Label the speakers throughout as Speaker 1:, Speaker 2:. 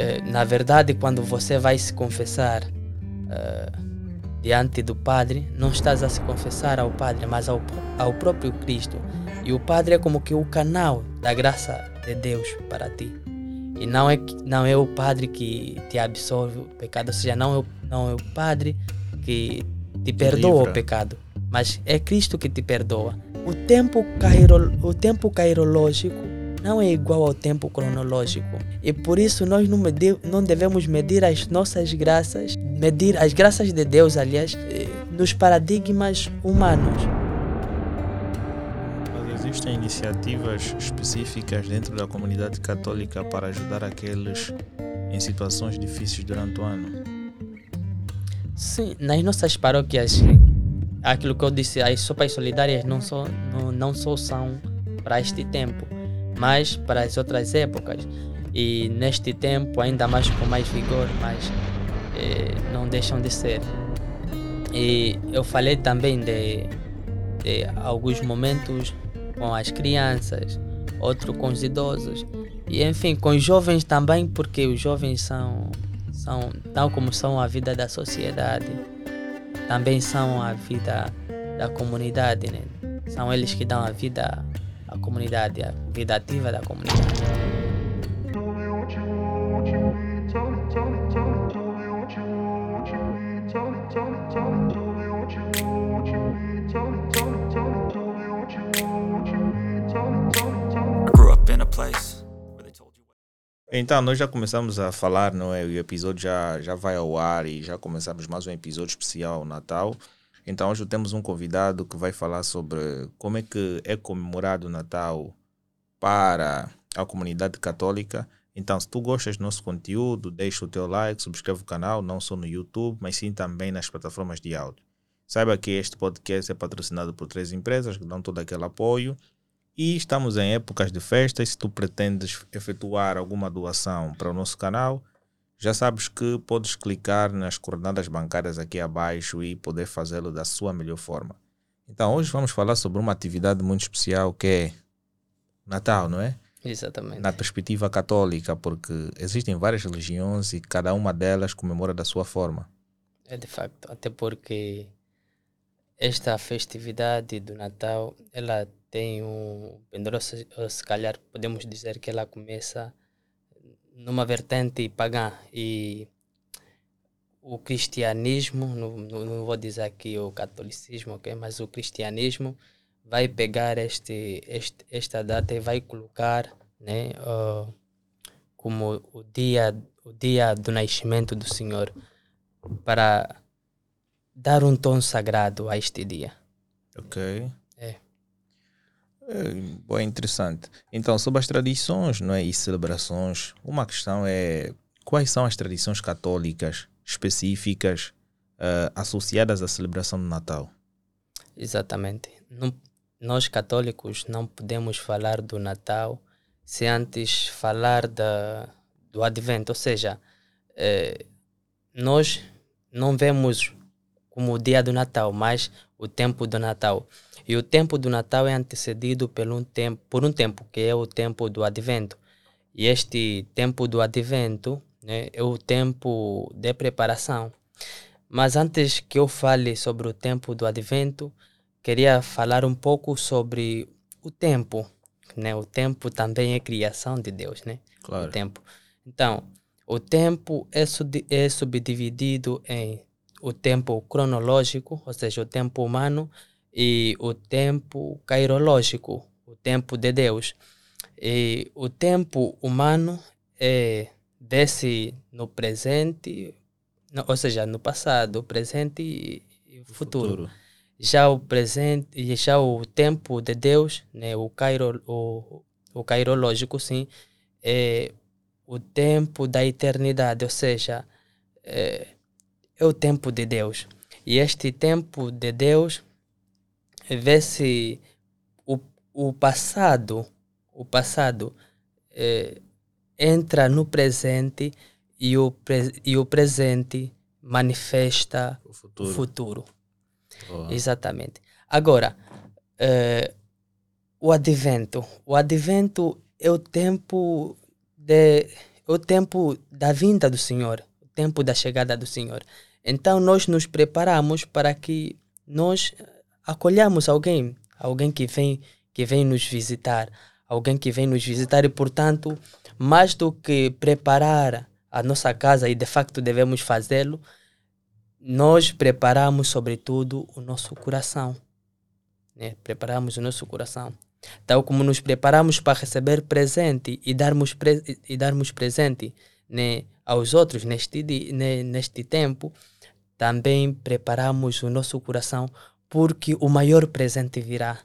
Speaker 1: eh, na verdade, quando você vai se confessar eh, diante do Padre, não estás a se confessar ao Padre, mas ao, ao próprio Cristo. E o Padre é como que o canal da graça de Deus para ti. E não é, não é o Padre que te absolve o pecado, ou seja, não é o, não é o Padre que te perdoa Livra. o pecado, mas é Cristo que te perdoa. O tempo, cairo, o tempo cairológico não é igual ao tempo cronológico. E por isso nós não, medir, não devemos medir as nossas graças, medir as graças de Deus, aliás, eh, nos paradigmas humanos.
Speaker 2: Mas existem iniciativas específicas dentro da comunidade católica para ajudar aqueles em situações difíceis durante o ano?
Speaker 1: Sim, nas nossas paróquias, aquilo que eu disse, as sopas solidárias não só, não, não só são para este tempo, mas para as outras épocas. E neste tempo, ainda mais com mais vigor, mas eh, não deixam de ser. E eu falei também de, de alguns momentos com as crianças, outro com os idosos, e enfim, com os jovens também, porque os jovens são são tal como são a vida da sociedade, também são a vida da comunidade, né? São eles que dão a vida à comunidade, a vida ativa da comunidade.
Speaker 2: Então, nós já começamos a falar, não é? O episódio já, já vai ao ar e já começamos mais um episódio especial Natal. Então, hoje temos um convidado que vai falar sobre como é que é comemorado o Natal para a comunidade católica. Então, se tu gostas do nosso conteúdo, deixa o teu like, subscreve o canal, não só no YouTube, mas sim também nas plataformas de áudio. Saiba que este podcast é patrocinado por três empresas que dão todo aquele apoio e estamos em épocas de festas. Se tu pretendes efetuar alguma doação para o nosso canal, já sabes que podes clicar nas coordenadas bancárias aqui abaixo e poder fazê-lo da sua melhor forma. Então, hoje vamos falar sobre uma atividade muito especial que é Natal, não é?
Speaker 1: Exatamente.
Speaker 2: Na perspectiva católica, porque existem várias religiões e cada uma delas comemora da sua forma.
Speaker 1: É de facto, até porque esta festividade do Natal, ela tem um pendoroso, se calhar podemos dizer que ela começa numa vertente pagã e o cristianismo, não, não vou dizer aqui o catolicismo, okay? mas o cristianismo vai pegar este, este, esta data e vai colocar né, uh, como o dia, o dia do nascimento do Senhor para dar um tom sagrado a este dia.
Speaker 2: Ok. É, interessante. Então, sobre as tradições não é, e celebrações, uma questão é quais são as tradições católicas específicas uh, associadas à celebração do Natal?
Speaker 1: Exatamente. Não, nós católicos não podemos falar do Natal sem antes falar da, do Advento, ou seja, eh, nós não vemos como o dia do Natal, mas o tempo do Natal. E o tempo do Natal é antecedido por um tempo, por um tempo que é o tempo do Advento. E este tempo do Advento né, é o tempo de preparação. Mas antes que eu fale sobre o tempo do Advento, queria falar um pouco sobre o tempo. Né? O tempo também é criação de Deus, né?
Speaker 2: Claro.
Speaker 1: O tempo. Então, o tempo é, é subdividido em o tempo cronológico, ou seja, o tempo humano, e o tempo cairológico, o tempo de Deus. E o tempo humano é desce no presente, no, ou seja, no passado, presente e futuro. futuro. Já o presente, já o tempo de Deus, né, o, cairo, o, o cairológico, sim, é o tempo da eternidade, ou seja, é, é o tempo de Deus. E este tempo de Deus vê se o, o passado, o passado é, entra no presente e o, e o presente manifesta o futuro. O futuro. Oh. Exatamente. Agora, é, o advento. O advento é o tempo de o tempo da vinda do Senhor, o tempo da chegada do Senhor. Então nós nos preparamos para que nós acolhamos alguém, alguém que vem que vem nos visitar, alguém que vem nos visitar e portanto, mais do que preparar a nossa casa e de facto devemos fazê-lo, nós preparamos sobretudo o nosso coração. Né? Preparamos o nosso coração. Tal como nos preparamos para receber presente e darmos, pre e darmos presente né, aos outros neste, né, neste tempo, também preparamos o nosso coração porque o maior presente virá.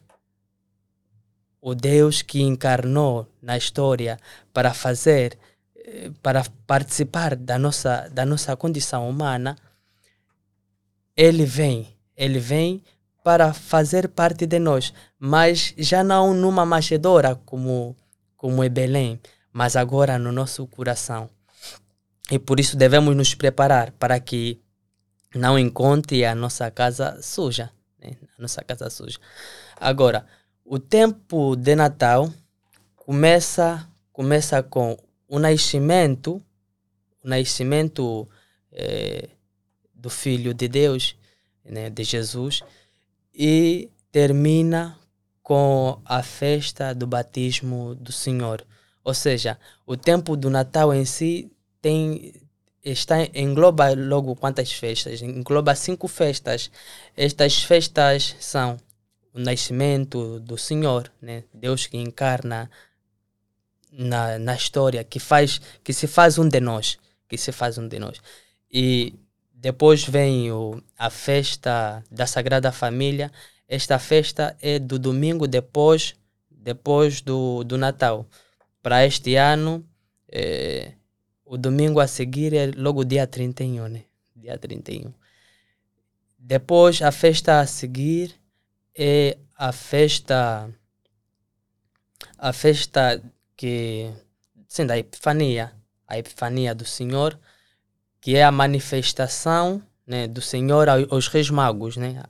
Speaker 1: O Deus que encarnou na história para fazer, eh, para participar da nossa, da nossa condição humana, ele vem, ele vem para fazer parte de nós, mas já não numa manjedoura como, como é Belém, mas agora no nosso coração. E por isso devemos nos preparar para que não encontre a nossa casa suja. Né? A nossa casa suja. Agora, o tempo de Natal começa, começa com o nascimento, o nascimento eh, do Filho de Deus, né, de Jesus, e termina com a festa do batismo do Senhor. Ou seja, o tempo do Natal em si tem está engloba logo quantas festas? Engloba cinco festas. Estas festas são o nascimento do Senhor, né? Deus que encarna na, na história, que faz que se faz um de nós, que se faz um de nós. E depois vem o, a festa da Sagrada Família. Esta festa é do domingo depois, depois do, do Natal. Para este ano, é, o domingo a seguir é logo dia 31, né? Dia 31. Depois, a festa a seguir é a festa a festa que sim, da Epifania, a Epifania do Senhor, que é a manifestação né, do Senhor aos reis magos, né?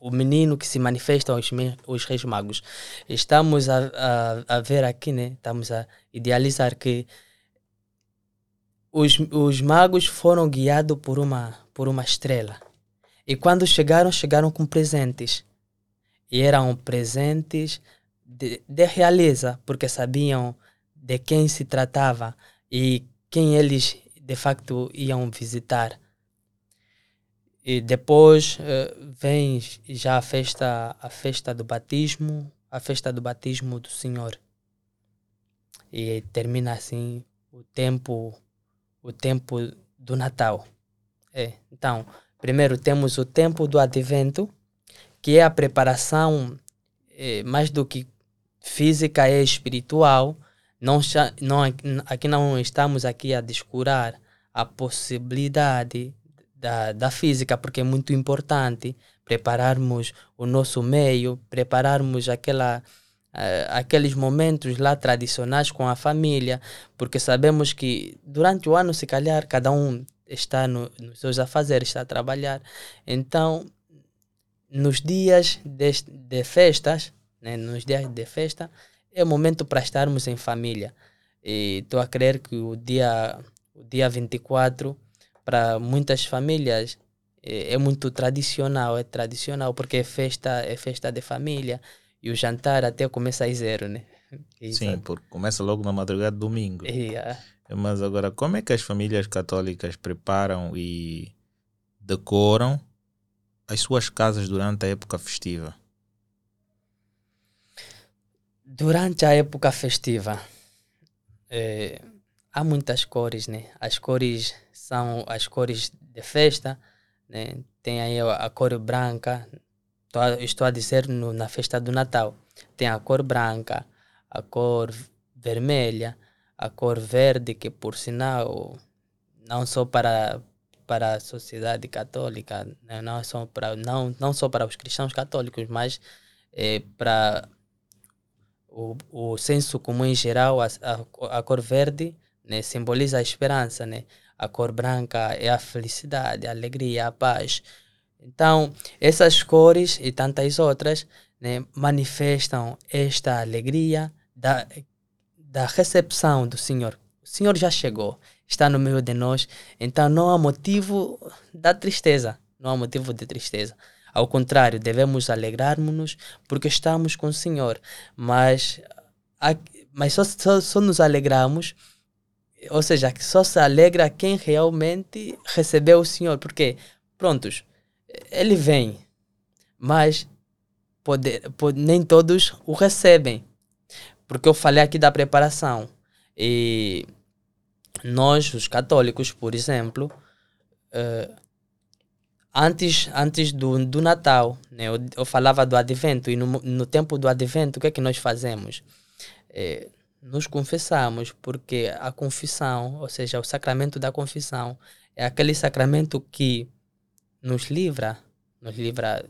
Speaker 1: o menino que se manifesta aos, aos reis magos. Estamos a, a, a, ver aqui, né? estamos a idealizar que os, os magos foram guiados por uma, por uma estrela. E quando chegaram, chegaram com presentes. E eram presentes de, de realeza, porque sabiam de quem se tratava e quem eles de facto iam visitar. E depois uh, vem já a festa, a festa do batismo, a festa do batismo do Senhor. E termina assim o tempo, o tempo do Natal. É, então, primeiro temos o tempo do advento, que é a preparação é, mais do que física é espiritual não, não, aqui não estamos aqui a descurar a possibilidade da, da física, porque é muito importante prepararmos o nosso meio, prepararmos aquela, aqueles momentos lá tradicionais com a família, porque sabemos que durante o ano, se calhar, cada um está no, nos seus afazeres, está a trabalhar. Então, nos dias de, de festas, né, nos dias de festa, é momento para estarmos em família. E estou a crer que o dia, o dia 24, para muitas famílias, é, é, muito tradicional, é tradicional, porque é festa, é festa de família. E o jantar até começa às zero, né?
Speaker 2: Sim, porque começa logo na madrugada do domingo.
Speaker 1: Yeah.
Speaker 2: Mas agora, como é que as famílias católicas preparam e decoram as suas casas durante a época festiva?
Speaker 1: Durante a época festiva, é, há muitas cores, né? As cores são as cores de festa, né? Tem aí a, cor branca, estou a dizer no, na festa do Natal. Tem a cor branca, a cor vermelha, a cor verde, que por sinal, não só para, para a sociedade católica, né? não, só para, não, não só para os cristãos católicos, mas é, para o, o senso comum em geral, a, a, a cor verde né, simboliza a esperança, né? a cor branca é a felicidade, a alegria, a paz. Então, essas cores e tantas outras né, manifestam esta alegria da, da recepção do Senhor. O Senhor já chegou, está no meio de nós, então não há motivo da tristeza, não há motivo de tristeza. Ao contrário, devemos alegrar-nos porque estamos com o Senhor, mas, mas só, só, só nos alegramos ou seja, só se alegra quem realmente recebeu o Senhor, porque, prontos, ele vem, mas pode, pode, nem todos o recebem. Porque eu falei aqui da preparação. E nós, os católicos, por exemplo, uh, antes, antes do, do Natal, né, eu, eu falava do advento, e no, no tempo do advento, o que é que nós fazemos? É, nos confessamos, porque a confissão, ou seja, o sacramento da confissão, é aquele sacramento que nos livra, nos livra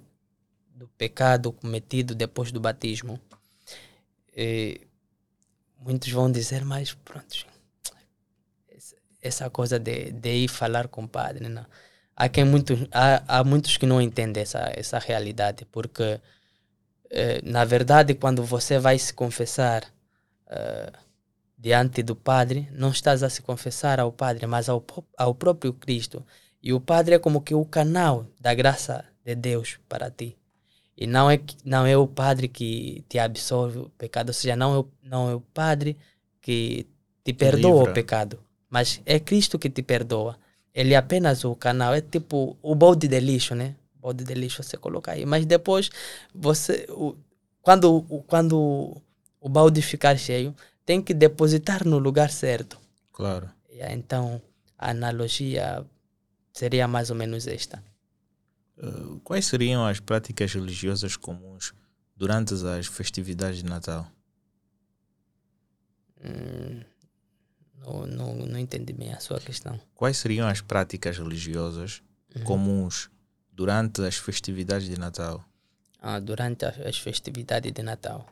Speaker 1: do pecado cometido depois do batismo. E muitos vão dizer, mas pronto, essa coisa de, de ir falar com o padre, não. Há, quem muito, há, há muitos que não entendem essa, essa realidade, porque, eh, na verdade, quando você vai se confessar uh, diante do Padre, não estás a se confessar ao Padre, mas ao, ao próprio Cristo. E o Padre é como que o canal da graça de Deus para ti. E não é, não é o Padre que te absolve o pecado, ou seja, não é o, não é o Padre que te perdoa Livra. o pecado, mas é Cristo que te perdoa. Ele é apenas o canal, é tipo o balde de lixo, né? O balde de lixo você coloca aí, mas depois você, o, quando, quando o balde ficar cheio, tem que depositar no lugar certo.
Speaker 2: Claro.
Speaker 1: Então, a analogia seria mais ou menos esta.
Speaker 2: Uh, quais seriam as práticas religiosas comuns durante as festividades de Natal?
Speaker 1: Hum, não, não, não entendi bem a sua questão.
Speaker 2: Quais seriam as práticas religiosas uhum. comuns durante as festividades de Natal?
Speaker 1: Ah, durante as festividades de Natal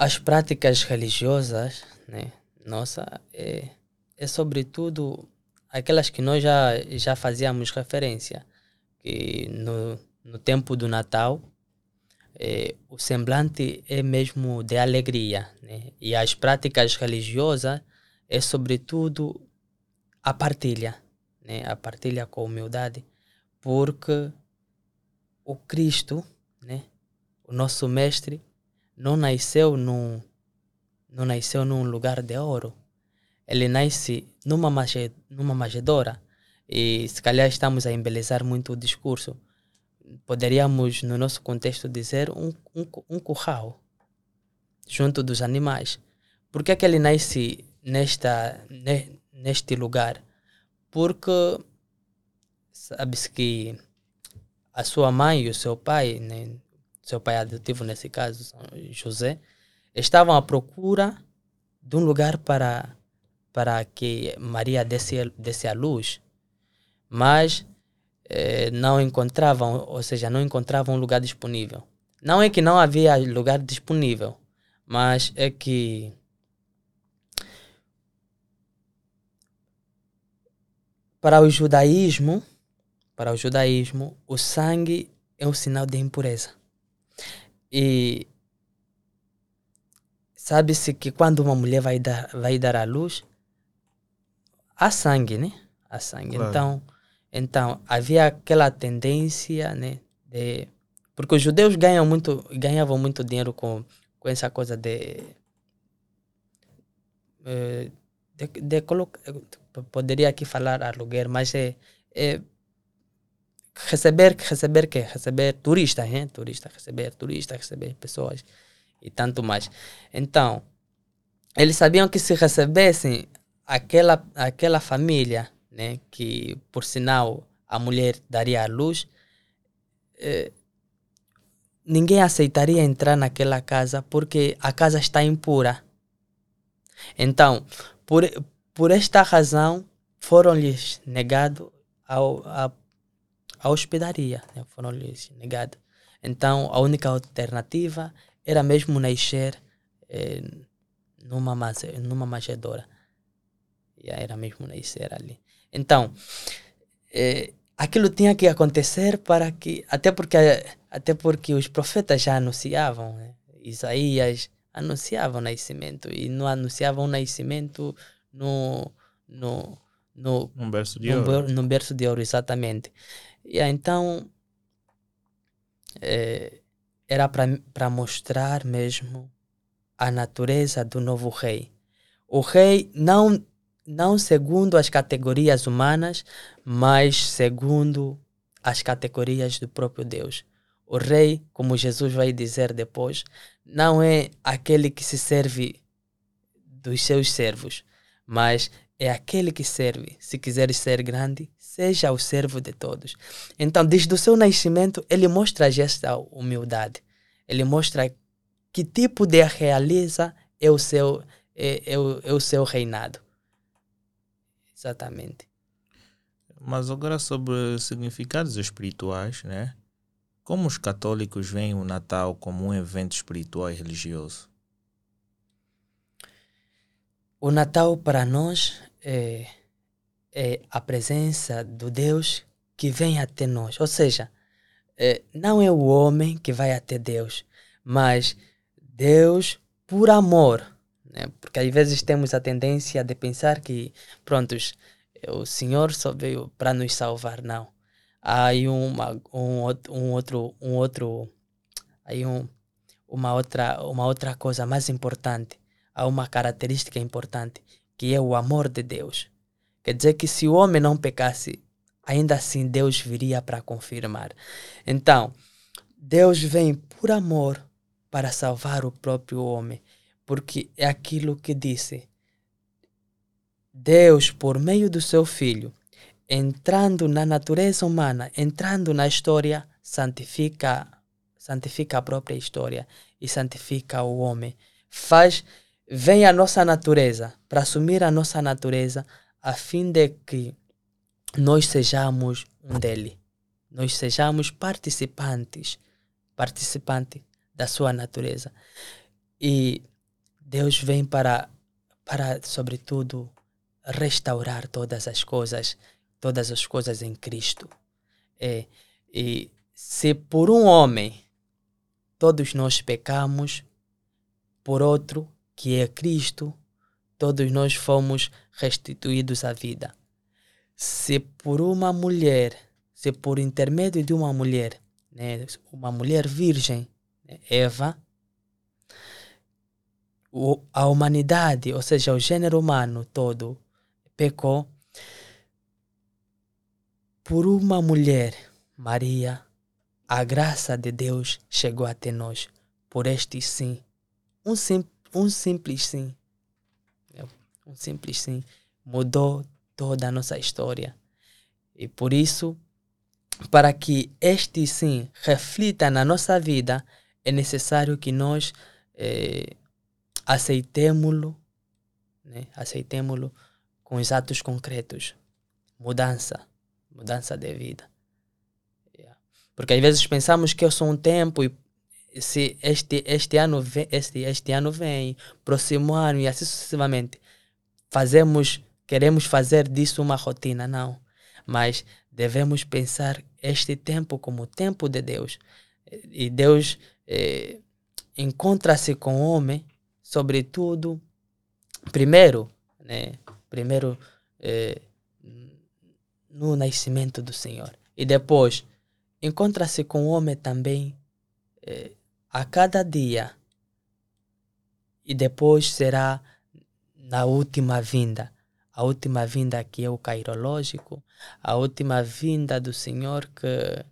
Speaker 1: as práticas religiosas, né, nossa, é, é sobretudo aquelas que nós já, já fazíamos referência, que no, no tempo do Natal, é, o semblante é mesmo de alegria, né? E as práticas religiosas é sobretudo a partilha, né? A partilha com humildade, porque o Cristo, né? O nosso mestre não nasceu num, não nasceu num lugar de ouro. Ele nasce numa, maje, numa magedora. E se calhar estamos a embelezar muito o discurso. Poderíamos, no nosso contexto, dizer um, um, um curral junto dos animais. Por que, é que ele nasce nesta, neste lugar? Porque sabe-se que a sua mãe e o seu pai, né, seu pai adotivo nesse caso, José, estavam à procura de um lugar para, para que Maria desse, desse à luz, mas eh, não encontravam, ou seja, não encontravam um lugar disponível. Não é que não havia lugar disponível, mas é que para o judaísmo, para o judaísmo, o sangue é um sinal de impureza. E sabe-se que quando uma mulher vai dar, vai dar à luz, há sangue, né? Há sangue. Claro. Então, então, havia aquela tendência, né? De, porque os judeus ganham muito, ganhavam muito dinheiro com, com essa coisa de. Eh, de, de colocar. Poderia aqui falar aluguer, mas é, é receber, receber que Receber turistas, hein? Turistas, receber turistas, receber pessoas e tanto mais. Então, eles sabiam que se recebessem aquela, aquela família, né, que por sinal a mulher daria à luz, eh, ninguém aceitaria entrar naquela casa porque a casa está impura. Então, por, por esta razão, foram-lhes negados ao, a a hospedaria, né? foram-lhes negadas. Então, a única alternativa era mesmo nascer eh, numa, numa manjedoura. Era mesmo nascer ali. Então, eh, aquilo tinha que acontecer para que, até porque, até porque os profetas já anunciavam, né? Isaías, anunciava o nascimento e não anunciava um nascimento no, no, no,
Speaker 2: Um berço de
Speaker 1: num,
Speaker 2: ouro.
Speaker 1: berço de ouro, exatamente. E então, eh, era para mostrar mesmo a natureza do novo rei. O rei, não, não segundo as categorias humanas, mas segundo as categorias do próprio Deus. O rei, como Jesus vai dizer depois, não é aquele que se serve dos seus servos, mas é aquele que serve. Se quiseres ser grande, seja o servo de todos. Então, desde o seu nascimento, ele mostra esta humildade. Ele mostra que tipo de realeza é o seu, é, é o, é o seu reinado. Exatamente.
Speaker 2: Mas agora sobre significados espirituais, né? Como os católicos veem o Natal como um evento espiritual e religioso?
Speaker 1: O Natal para nós é, é a presença do Deus que vem até nós. Ou seja, é, não é o homem que vai até Deus, mas Deus por amor. Né? Porque às vezes temos a tendência de pensar que, prontos, o Senhor só veio para nos salvar. Não. Há aí uma, um, um outro, um outro, aí um, uma outra, uma outra coisa mais importante. Há uma característica importante que é o amor de Deus. Quer dizer que se o homem não pecasse, ainda assim Deus viria para confirmar. Então, Deus vem por amor para salvar o próprio homem, porque é aquilo que disse. Deus, por meio do seu filho, entrando na natureza humana, entrando na história, santifica, santifica a própria história e santifica o homem. Faz, vem a nossa natureza, para assumir a nossa natureza, a fim de que nós sejamos um dele. Nós sejamos participantes, participantes da sua natureza. E Deus vem para, para sobretudo, restaurar todas as coisas, todas as coisas em Cristo. É, e se por um homem todos nós pecamos, por outro, que é Cristo, todos nós fomos restituídos à vida. Se por uma mulher, se por intermédio de uma mulher, né, uma mulher virgem, né, Eva, o- a humanidade, ou seja, o gênero humano todo, pecou, por uma mulher, Maria, a graça de Deus chegou até nós, por este sim, um, sim, um simples sim, um simples sim, mudou toda a nossa história. E por isso, para que este sim reflita na nossa vida, é necessário que nós eh, aceitemo-lo, né? aceitemo-lo com os atos concretos. Mudança, mudança de vida. Yeah. Porque às vezes pensamos que eu sou um tempo e se este, este, ano vem, este, este ano vem, próximo ano e assim sucessivamente, fazemos, queremos fazer disso uma rotina, não. Mas devemos pensar este tempo como o tempo de Deus. E Deus eh, encontra-se com o homem, sobretudo, primeiro, né, primeiro eh, no nascimento do Senhor. E depois, encontra-se com o homem também eh, a cada dia. E depois será na última vinda. A última vinda que é o cairológico, a última vinda do Senhor que,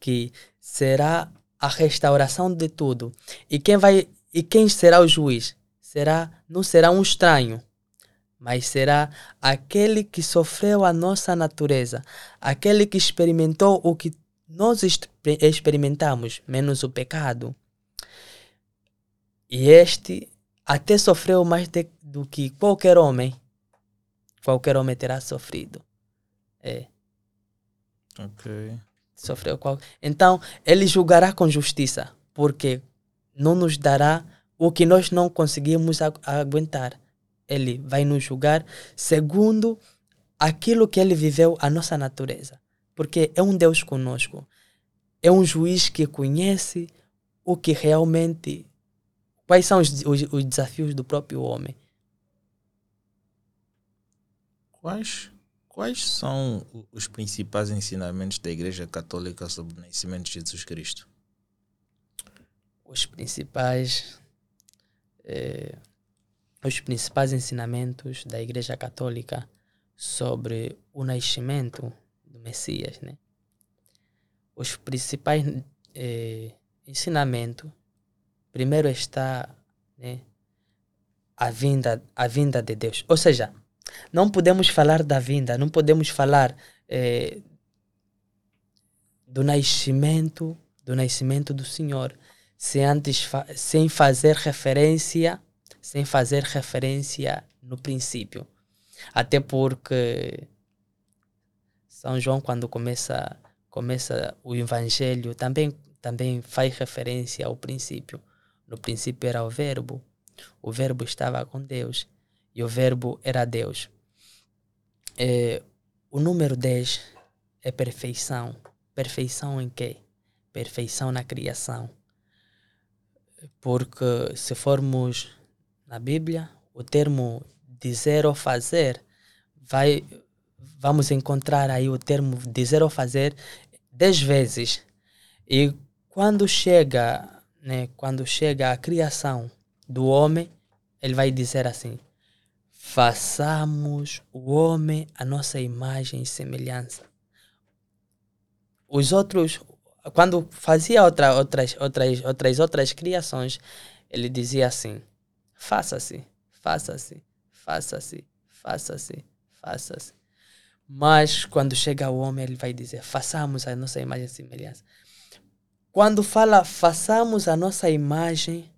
Speaker 1: que será a restauração de tudo. E quem vai e quem será o juiz? Será não será um estranho, mas será aquele que sofreu a nossa natureza, aquele que experimentou o que nós experimentamos, menos o pecado. E este até sofreu mais de, do que qualquer homem. Qualquer homem terá sofrido. É.
Speaker 2: Ok.
Speaker 1: Sofreu qual... Então, ele julgará com justiça, porque não nos dará o que nós não conseguimos agu aguentar. Ele vai nos julgar segundo aquilo que ele viveu, a nossa natureza. Porque é um Deus conosco. É um juiz que conhece o que realmente Quais são os, os, os desafios do próprio homem?
Speaker 2: Quais, quais são os principais ensinamentos da Igreja Católica sobre o nascimento de Jesus Cristo?
Speaker 1: Os principais eh, os principais ensinamentos da Igreja Católica sobre o nascimento do Messias, né? Os principais eh, ensinamentos, primeiro está né, a vinda a vinda de Deus, ou seja, não podemos falar da vinda, não podemos falar eh, do nascimento, do nascimento do Senhor, sem antes fa sem fazer referência, sem fazer referência no princípio. Até porque São João quando começa começa o evangelho também também faz referência ao princípio. No princípio era o verbo, o verbo estava com Deus e o verbo era Deus. É, o número 10 é perfeição. Perfeição em quê? Perfeição na criação. Porque se formos na Bíblia, o termo dizer ou fazer vai vamos encontrar aí o termo dizer ou fazer dez vezes. E quando chega, né, quando chega a criação do homem, ele vai dizer assim: façamos o homem a nossa imagem e semelhança. Os outros, quando fazia outra, outras, outras, outras, outras criações, ele dizia assim: faça-se, faça-se, faça-se, faça-se, faça-se. Mas quando chega o homem, ele vai dizer: façamos a nossa imagem e semelhança. Quando fala façamos a nossa imagem,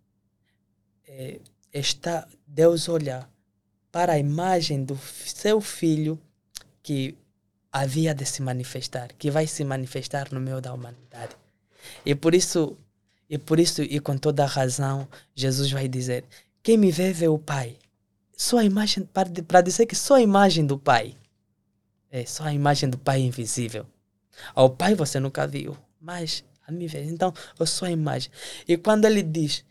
Speaker 1: é, está Deus olha para a imagem do seu filho que havia de se manifestar, que vai se manifestar no meio da humanidade. E por isso, e por isso e com toda razão, Jesus vai dizer: quem me vê vê o Pai. Só a imagem para dizer que só a imagem do Pai é só a imagem do Pai invisível. Ao Pai você nunca viu, mas a mim vê. Então, eu sou a imagem. E quando ele diz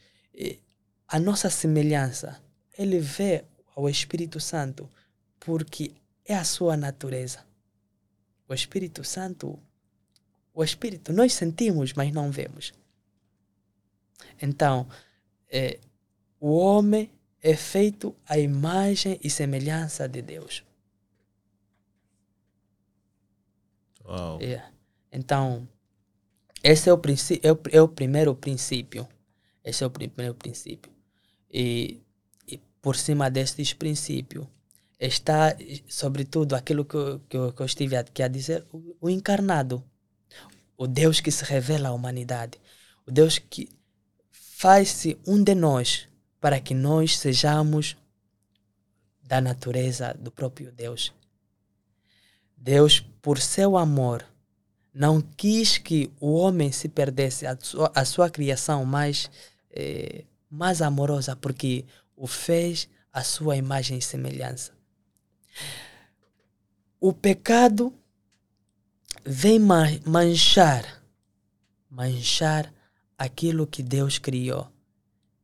Speaker 1: a nossa semelhança, ele vê ao Espírito Santo, porque é a sua natureza. O Espírito Santo, o Espírito, nós sentimos, mas não vemos. Então, é, o homem é feito à imagem e semelhança de Deus.
Speaker 2: Uau.
Speaker 1: É. Então, esse é o, é, o, é o primeiro princípio. Esse é o primeiro princípio. E por cima destes princípios está, sobretudo, aquilo que que que eu estive aqui a dizer, o, o encarnado. O Deus que se revela à humanidade. O Deus que faz-se um de nós para que nós sejamos da natureza do próprio Deus. Deus, por seu amor, não quis que o homem se perdesse, a sua, a sua criação mais, eh, mais amorosa, porque o fez a sua imagem e semelhança. O pecado vem manchar, manchar aquilo que Deus criou.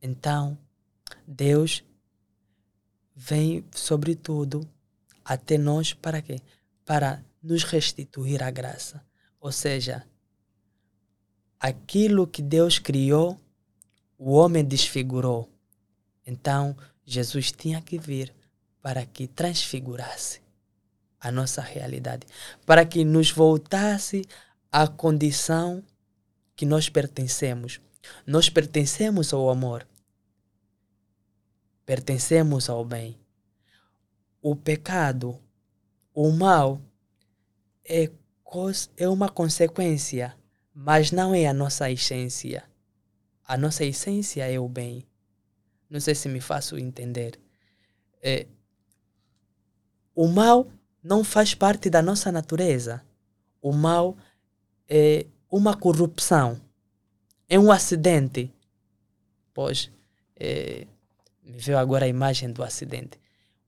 Speaker 1: Então, Deus vem, sobretudo, até nós para quê? Para nos restituir a graça. Ou seja, aquilo que Deus criou, o homem desfigurou. Então, Jesus tinha que vir para que transfigurasse a nossa realidade, para que nos voltasse à condição que nós pertencemos. Nós pertencemos ao amor, pertencemos ao bem. O pecado, o mal, é, é uma consequência, mas não é a nossa essência. A nossa essência é o bem. Não sei se me faço entender. É, o mal não faz parte da nossa natureza. O mal é uma corrupção. É um acidente. Pois, é, me veio agora a imagem do acidente.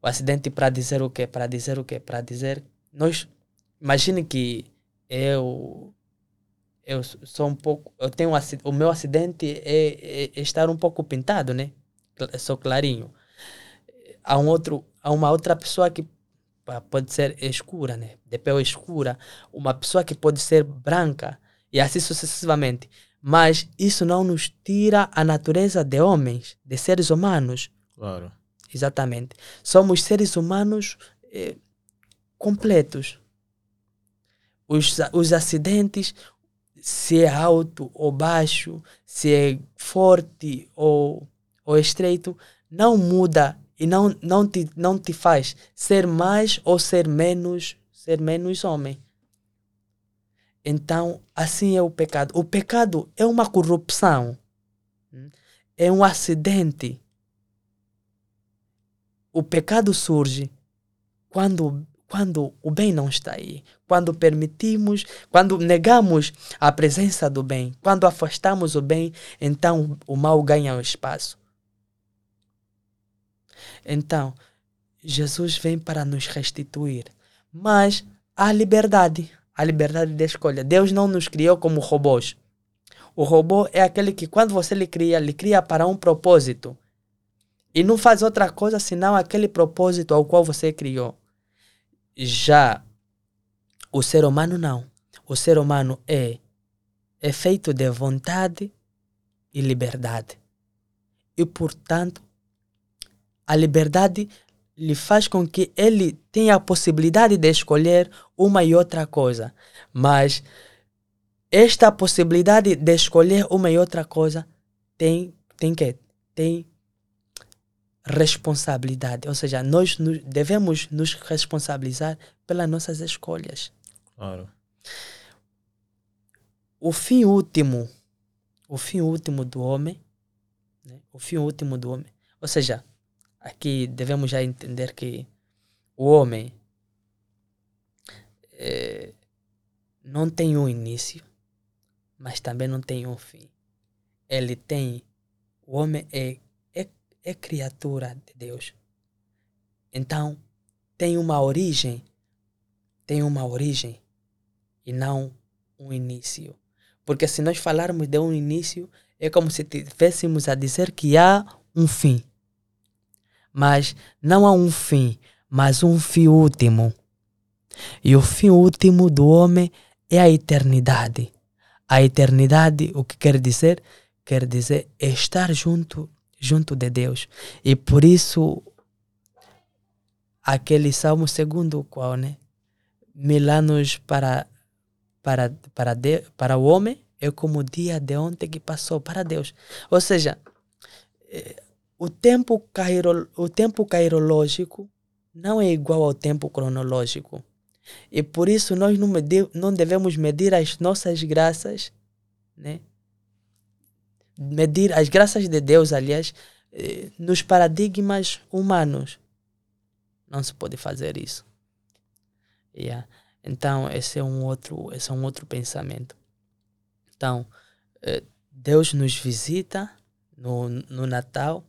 Speaker 1: O acidente para dizer o quê? Para dizer o quê? Para dizer. Nós. Imagine que eu. Eu sou um pouco. Eu tenho o meu acidente é, é, é estar um pouco pintado, né? sou clarinho. Há, um outro, há uma outra pessoa que pode ser escura, né? De pele escura. Uma pessoa que pode ser branca. E assim sucessivamente. Mas isso não nos tira a natureza de homens, de seres humanos.
Speaker 2: Claro.
Speaker 1: Exatamente. Somos seres humanos eh, completos. Os, os acidentes, se é alto ou baixo, se é forte ou, ou estreito, não muda e não, não, te, não te faz ser mais ou ser menos, ser menos homem. Então, assim é o pecado. O pecado é uma corrupção, é um acidente. O pecado surge quando quando o bem não está aí, quando permitimos, quando negamos a presença do bem, quando afastamos o bem, então o mal ganha o espaço. Então, Jesus vem para nos restituir, mas há liberdade, a liberdade de escolha. Deus não nos criou como robôs. O robô é aquele que quando você lhe cria, lhe cria para um propósito. E não faz outra coisa senão aquele propósito ao qual você criou. Já o ser humano não. O ser humano é, é feito de vontade e liberdade. E, portanto, a liberdade lhe faz com que ele tenha a possibilidade de escolher uma e outra coisa. Mas esta possibilidade de escolher uma e outra coisa tem, tem que tem responsabilidade. Ou seja, nós devemos nos responsabilizar pelas nossas escolhas.
Speaker 2: Claro.
Speaker 1: O fim último, o fim último do homem, né? o fim último do homem. Ou seja, aqui devemos já entender que o homem é, não tem um início, mas também não tem um fim. Ele tem, o homem é é criatura de Deus. Então, tem uma origem, tem uma origem e não um início. Porque se nós falarmos de um início, é como se tivéssemos a dizer que há um fim. Mas não há um fim, mas um fim último. E o fim último do homem é a eternidade. A eternidade, o que quer dizer? Quer dizer estar junto junto de Deus. E por isso, aquele Salmo segundo, qual, né? Mil anos para, para, para, de, para o homem é como o dia de ontem que passou para Deus. Ou seja, eh, o tempo, cairo, o tempo cairológico não é igual ao tempo cronológico. E por isso nós não, medir, não devemos medir as nossas graças né, medir as graças de Deus, aliás, eh, nos paradigmas humanos. Não se pode fazer isso. Yeah. Então, esse é um outro, esse é um outro pensamento. Então, eh, Deus nos visita no, no Natal,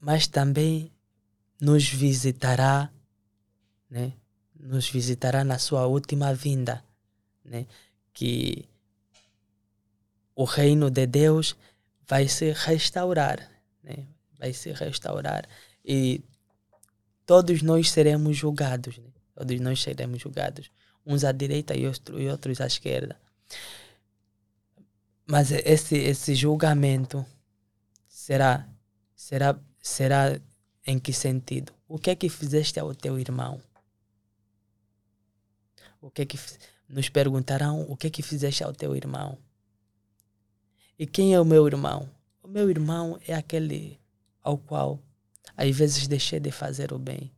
Speaker 1: mas também nos visitará, né? Nos visitará na sua última vinda, né? Que o reino de Deus vai se restaurar, né? vai se restaurar e todos nós seremos julgados, né? todos nós seremos julgados, uns à direita e, outro, outros à esquerda. Mas esse, esse julgamento será, será, será em que sentido? O que é que fizeste ao teu irmão? O que é que nos perguntarão o que é que fizeste ao teu irmão? E quem é o meu irmão? O meu irmão é aquele ao qual às vezes deixei de fazer o bem.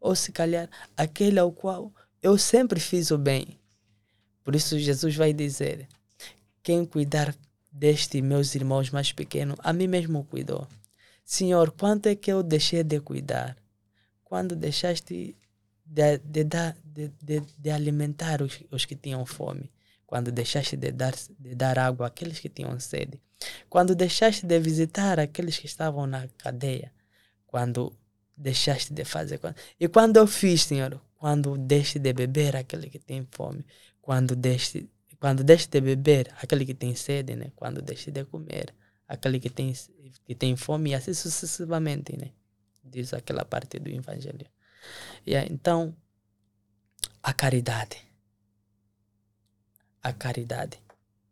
Speaker 1: Ou se calhar aquele ao qual eu sempre fiz o bem. Por isso Jesus vai dizer: quem cuidar deste meus irmãos mais pequenos, a mim mesmo cuidou. Senhor, quanto é que eu deixei de cuidar? Quando deixaste de, de, de, de, de alimentar os, os que tinham fome? quando deixaste de dar, de dar água àqueles que tinham sede, quando deixaste de visitar aqueles que estavam na cadeia, quando deixaste de fazer. E quando eu fiz, Senhor, quando deixe de beber aquele que tem fome, quando deixe, quando deixe de beber aquele que tem sede, né? quando deixe de comer aquele que tem, que tem fome, e assim sucessivamente, né? Diz aquela parte do Evangelho. Yeah, então, a caridade. A caridade.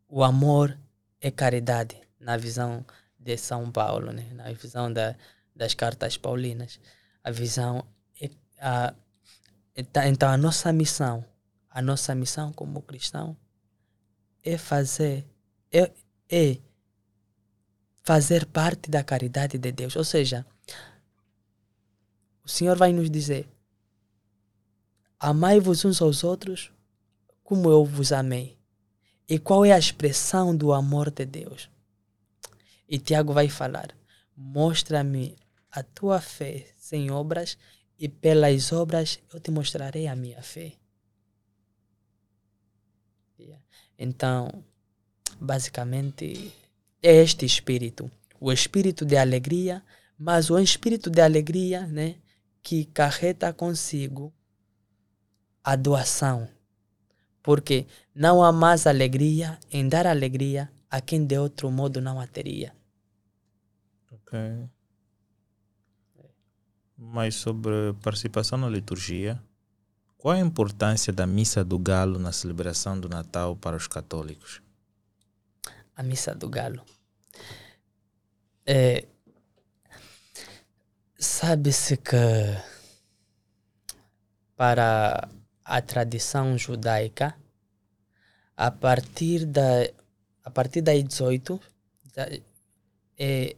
Speaker 1: O amor é caridade, na visão de São Paulo, né? na visão da, das cartas paulinas. A visão é a, então, então a nossa missão, a nossa missão como cristão é fazer é, é fazer parte da caridade de Deus. Ou seja, o Senhor vai nos dizer: Amai-vos uns aos outros como eu vos amei. E qual é a expressão do amor de Deus? E Tiago vai falar: Mostra-me a tua fé sem obras, e pelas obras eu te mostrarei a minha fé. Então, basicamente, é este espírito, o espírito de alegria, mas o espírito de alegria, né, que carreta consigo a doação. Porque não há mais alegria em dar alegria a quem de outro modo não a teria.
Speaker 2: Ok. Mas sobre participação na liturgia, qual a importância da missa do galo na celebração do Natal para os católicos?
Speaker 1: A missa do galo. É, Sabe-se que para a tradição judaica, a partir da a partir das 18 é,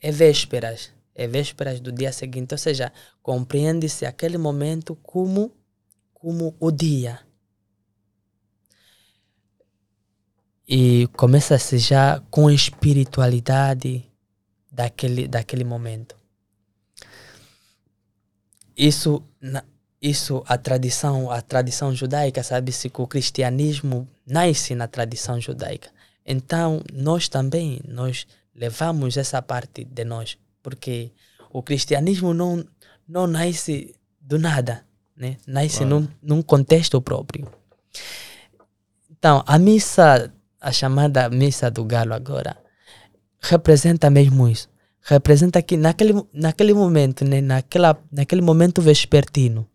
Speaker 1: é vésperas, é vésperas do dia seguinte, ou seja, compreende-se aquele momento como como o dia. E começa-se já com a espiritualidade daquele, daquele momento. Isso, isso a tradição, a tradição judaica, sabe-se que o cristianismo nasce na tradição judaica. Então, nós também, nós levamos essa parte de nós, porque o cristianismo não, não nasce do nada né? Nasce claro. num, num contexto próprio. Então, a missa, a chamada missa do galo agora, representa mesmo isso. Representa que naquele, naquele momento, né? Naquela, naquele momento vespertino,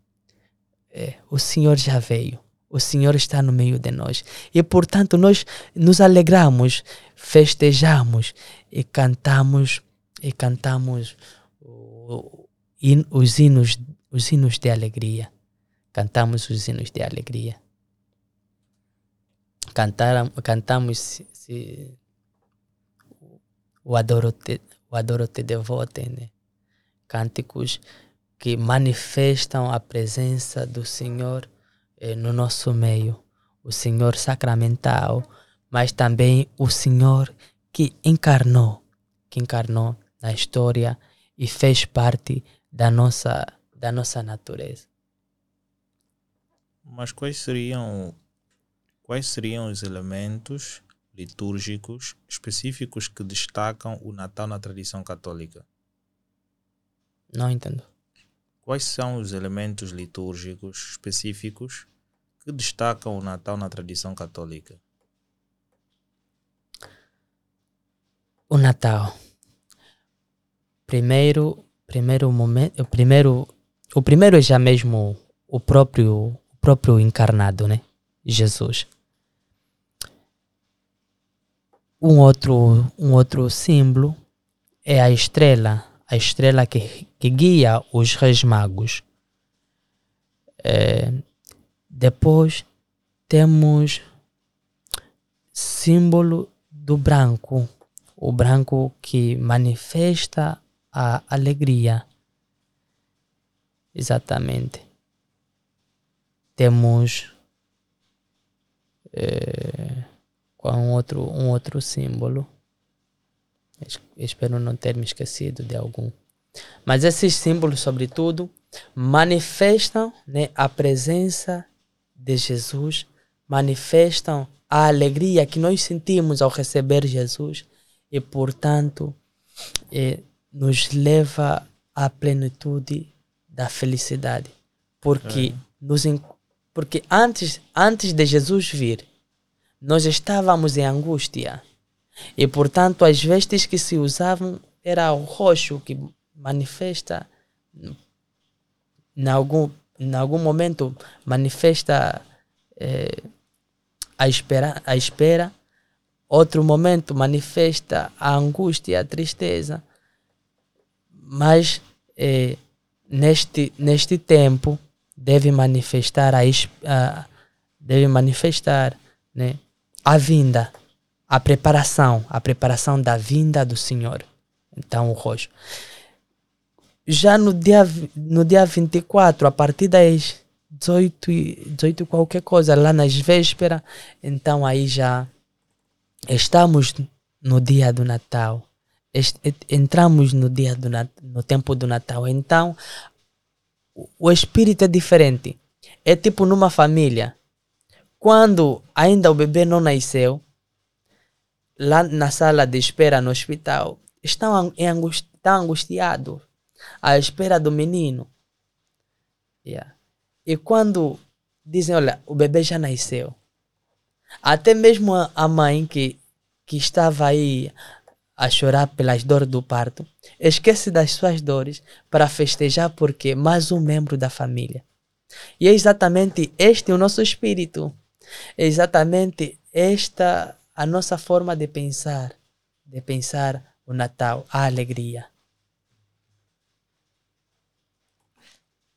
Speaker 1: é, o Senhor já veio. O Senhor está no meio de nós. E, portanto, nós nos alegramos, festejamos e cantamos e cantamos os hinos, os hinos de alegria cantamos os hinos de alegria. Cantaram, cantamos se, o Adoro-te o adoro -te devote, né? cânticos que manifestam a presença do Senhor eh, no nosso meio. O Senhor sacramental, mas também o Senhor que encarnou, que encarnou na história e fez parte da nossa, da nossa natureza.
Speaker 2: Mas quais seriam quais seriam os elementos litúrgicos específicos que destacam o Natal na tradição católica?
Speaker 1: Não entendo.
Speaker 2: Quais são os elementos litúrgicos específicos que destacam o Natal na tradição católica?
Speaker 1: O Natal. Primeiro, primeiro momento, o primeiro, o primeiro é já mesmo o próprio próprio encarnado, né? Jesus. Um outro, um outro símbolo é a estrela, a estrela que, que guia os reis magos. É, depois temos símbolo do branco, o branco que manifesta a alegria. Exatamente temos é, qual um outro, um outro símbolo. Espero não ter me esquecido de algum. Mas esses símbolos, sobretudo, manifestam né, a presença de Jesus, manifestam a alegria que nós sentimos ao receber Jesus e, portanto, é, nos leva à plenitude da felicidade, porque é. nos, porque antes, antes de Jesus vir, nós estávamos em angústia. E portanto as vestes que se usavam era o roxo que manifesta em algum, em algum momento manifesta eh, a, espera, a espera, outro momento manifesta a angústia, a tristeza. Mas eh, neste, neste tempo deve manifestar a, a deve manifestar né, a vinda, a preparação, a preparação da vinda do Senhor. Então, o roxo. Já no dia, no dia 24, a partir das 18, 18 qualquer coisa, lá nas vésperas, então aí já estamos no dia do Natal. Entramos no dia do no tempo do Natal. Então, o espírito é diferente. É tipo numa família. Quando ainda o bebê não nasceu, lá na sala de espera no hospital, estão, angusti estão angustiados à espera do menino. Yeah. E quando dizem, olha, o bebê já nasceu, até mesmo a mãe que, que estava aí a chorar pelas dores do parto, esquece das suas dores para festejar porque mais um membro da família. E é exatamente este o nosso espírito. É exatamente esta a nossa forma de pensar, de pensar o Natal, a alegria.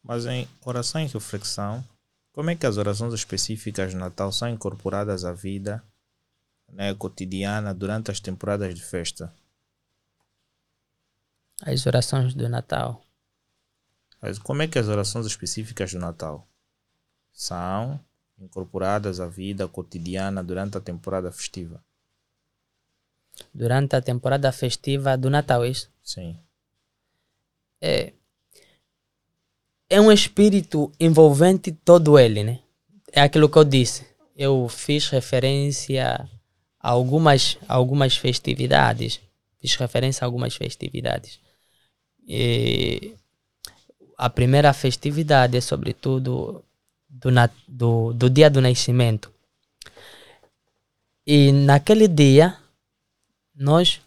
Speaker 2: Mas em oração e reflexão, como é que as orações específicas do Natal são incorporadas à vida né, cotidiana durante as temporadas de festa?
Speaker 1: As orações do Natal.
Speaker 2: Mas como é que as orações específicas do Natal são incorporadas à vida cotidiana durante a temporada festiva?
Speaker 1: Durante a temporada festiva do Natal, é isso?
Speaker 2: Sim.
Speaker 1: É, é um espírito envolvente todo ele, né? É aquilo que eu disse. Eu fiz referência a algumas, algumas festividades. Fiz referência a algumas festividades. E a primeira festividade é, sobretudo, do, do, do dia do nascimento. E naquele dia, nós.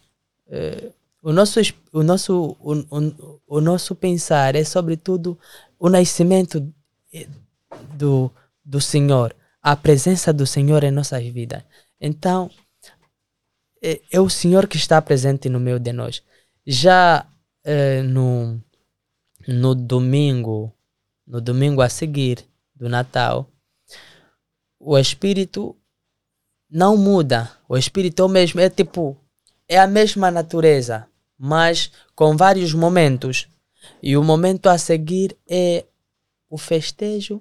Speaker 1: Eh, o nosso, o, nosso, o, o, o nosso pensar é, sobretudo, o nascimento eh, do, do Senhor, a presença do Senhor em nossas vidas. Então, é, é o Senhor que está presente no meio de nós. Já é, no, no domingo, no domingo a seguir do Natal, o Espírito não muda. O Espírito é o mesmo, é tipo, é a mesma natureza, mas com vários momentos. E o momento a seguir é o festejo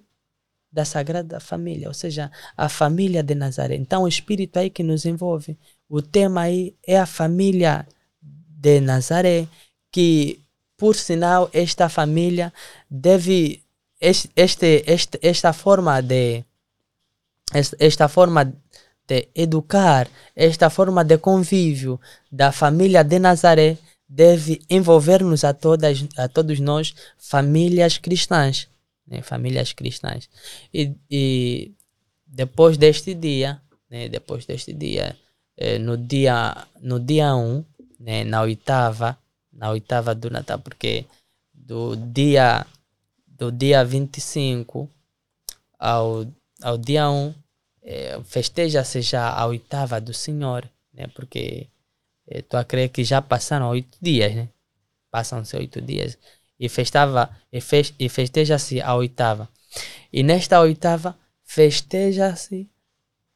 Speaker 1: da Sagrada Família, ou seja, a família de Nazaré. Então, o Espírito aí que nos envolve. O tema aí é a família de Nazaré, que, por sinal, esta família deve. Este, este, esta forma de. Esta forma de educar, esta forma de convívio da família de Nazaré deve envolver-nos a, todas, a todos nós, famílias cristãs. Né? Famílias cristãs. E, e depois deste dia, né? depois deste dia, eh, no dia no dia 1, um, né? na oitava, na oitava do Natal, porque do dia do dia 25 ao, ao dia 1 é, festeja-se já a oitava do Senhor, né? Porque estou é, a crer que já passaram oito dias, né? Passam-se oito dias e festava e, fez, e festeja-se a oitava. E nesta oitava festeja-se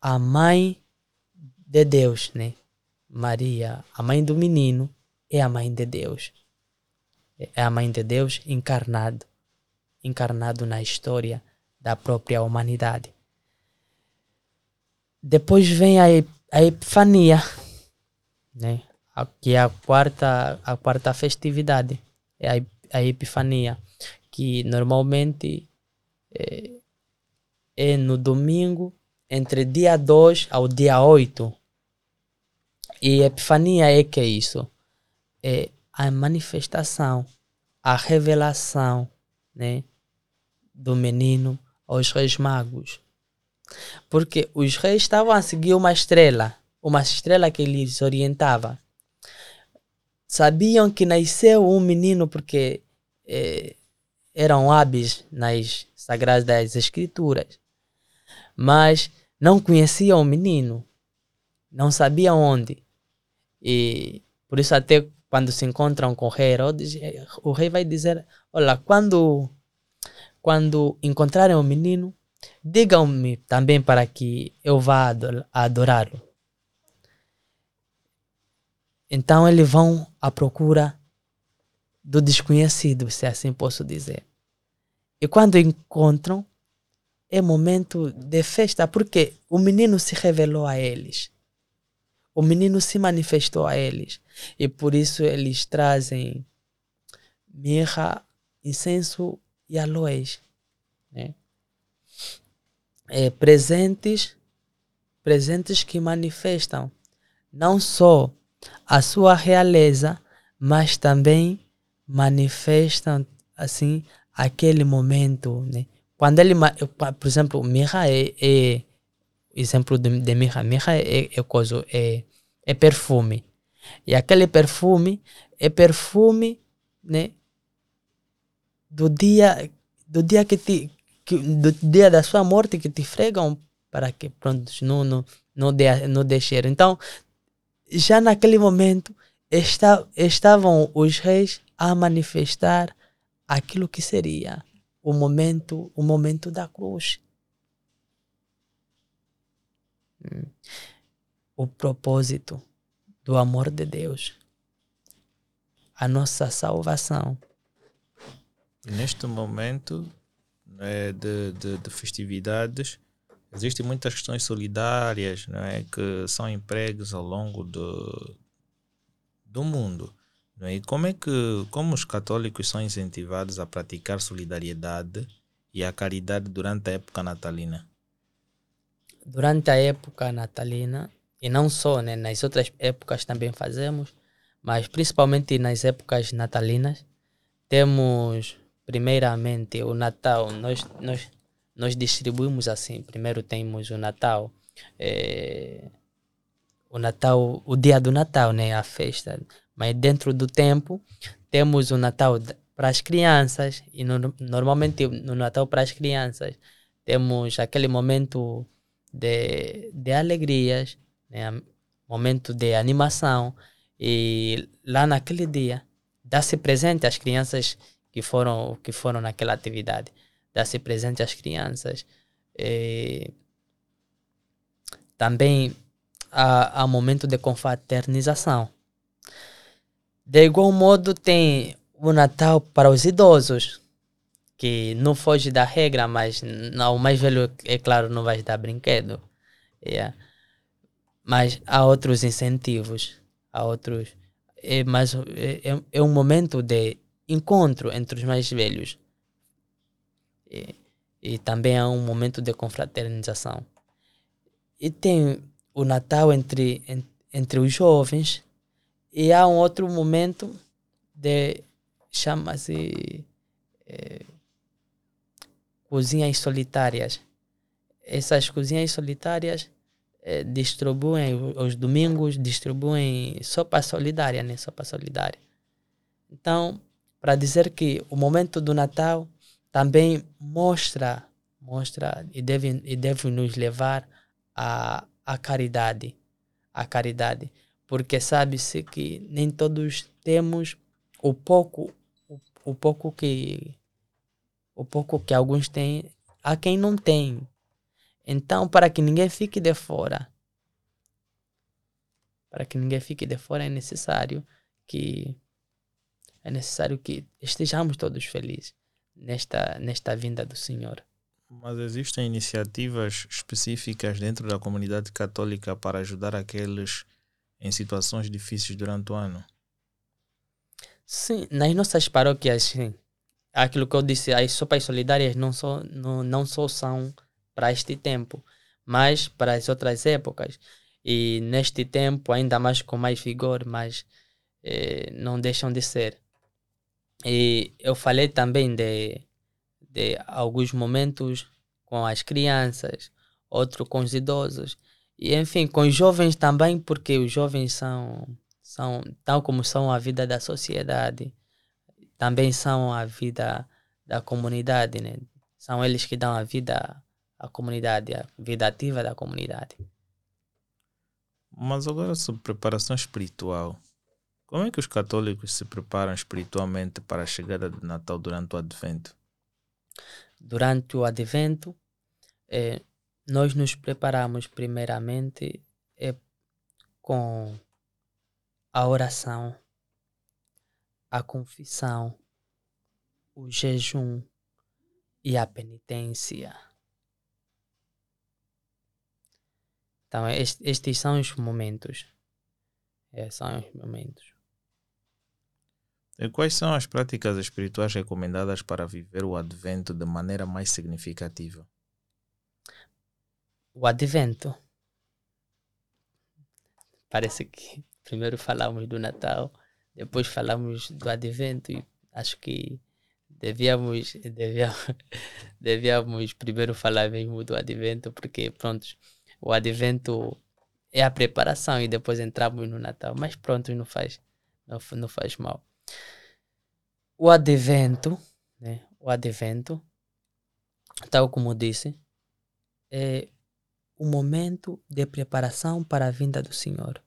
Speaker 1: a mãe de Deus, né? Maria, a mãe do menino, é a mãe de Deus. É a mãe de Deus encarnado, encarnado na história da própria humanidade. Depois vem a, a Epifania, né? que é a quarta, a quarta festividade, é a, a Epifania, que normalmente é, é no domingo, entre dia 2 ao dia 8. E Epifania é que é isso? É a manifestação, a revelação né, do menino aos reis magos. Porque os reis estavam a seguir uma estrela, uma estrela que lhes orientava. Sabiam que nasceu um menino porque eh, eram hábeis nas sagradas escrituras, mas não conheciam o menino, não sabiam onde. E por isso até quando se encontram com o rei Herodes, o rei vai dizer, olha, quando, quando encontrarem o menino, digam-me também para que eu vá adorá-lo. Então eles vão à procura do desconhecido, se assim posso dizer. E quando encontram, é momento de festa, porque o menino se revelou a eles. O menino se manifestou a eles. E por isso eles trazem mirra, incenso e aloés. Né? É, presentes, presentes que manifestam não só a sua realeza, mas também manifestam assim aquele momento, né? Quando ele, por exemplo, mirra é, é exemplo de, de mirra, mirra é, é coisa, é, é perfume. E aquele perfume é perfume, né? Do dia, do dia que te, que, do dia da sua morte que te fregam para que pronto não não não dê, não dê. Então já naquele momento está, estavam os reis a manifestar aquilo que seria o momento, o momento da cruz. Hum. O propósito do amor de Deus. A nossa salvação.
Speaker 2: Neste momento né, de, de, de festividades, Existem muitas questões solidárias não é, que são empregues ao longo do, do mundo. Não é? E como é que como os católicos são incentivados a praticar solidariedade e a caridade durante a época natalina?
Speaker 1: Durante a época natalina, e não só, né, nas outras épocas também fazemos, mas principalmente nas épocas natalinas, temos primeiramente o Natal. Nós, nós nós distribuímos assim. Primeiro temos o Natal, é, o Natal, o dia do Natal, né, a festa. Mas dentro do tempo temos o Natal para as crianças e no, normalmente no Natal para as crianças temos aquele momento de, de alegrias, né, momento de animação e lá naquele dia dá-se presente às crianças que foram que foram naquela atividade dar-se presente às crianças. E também há, há momento de confraternização. De igual modo, tem o Natal para os idosos, que não foge da regra, mas não, o mais velho, é claro, não vai dar brinquedo. Yeah. Mas há outros incentivos, há outros. É, mas é, é, é um momento de encontro entre os mais velhos e, e também há um momento de confraternização. E tem o Natal entre, entre os jovens e há um outro momento de chama-se é, cozinhas solitárias. Essas cozinhas solitárias é, distribuem os domingos distribuem sopa solidária, né? Sopa solidária. Então, para dizer que o momento do Natal também mostra, mostra e deve, e deve nos levar à, à caridade, à caridade, porque sabe-se que nem todos temos o pouco, o, o pouco que o pouco que alguns têm, há quem não tem. Então, para que ninguém fique de fora, para que ninguém fique de fora é necessário que é necessário que estejamos todos felizes nesta, nesta vinda do Senhor.
Speaker 2: Mas existem iniciativas específicas dentro da comunidade católica para ajudar aqueles em situações difíceis durante o ano?
Speaker 1: Sim, nas nossas paróquias, sim. Aquilo que eu disse, as sopas solidárias não só, não, não só são para este tempo, mas para as outras épocas. E neste tempo, ainda mais com mais vigor, mas eh, não deixam de ser. E eu falei também de, de alguns momentos com as crianças, outro com os idosos. E enfim, com os jovens também, porque os jovens são, são tal como são a vida da sociedade, também são a vida da comunidade, né? São eles que dão a vida à comunidade, a vida ativa da comunidade.
Speaker 2: Mas agora sobre preparação espiritual. Como é que os católicos se preparam espiritualmente para a chegada de Natal durante o Advento?
Speaker 1: Durante o Advento, eh, nós nos preparamos primeiramente é, com a oração, a confissão, o jejum e a penitência. Então, estes são os momentos. É, são os momentos.
Speaker 2: Quais são as práticas espirituais recomendadas para viver o advento de maneira mais significativa?
Speaker 1: O advento. Parece que primeiro falamos do Natal, depois falamos do advento e acho que devíamos, devíamos, devíamos primeiro falar mesmo do advento, porque pronto, o advento é a preparação e depois entramos no Natal. Mas pronto, não faz, não, não faz mal. O advento, né? O advento, tal como disse, é o momento de preparação para a vinda do Senhor.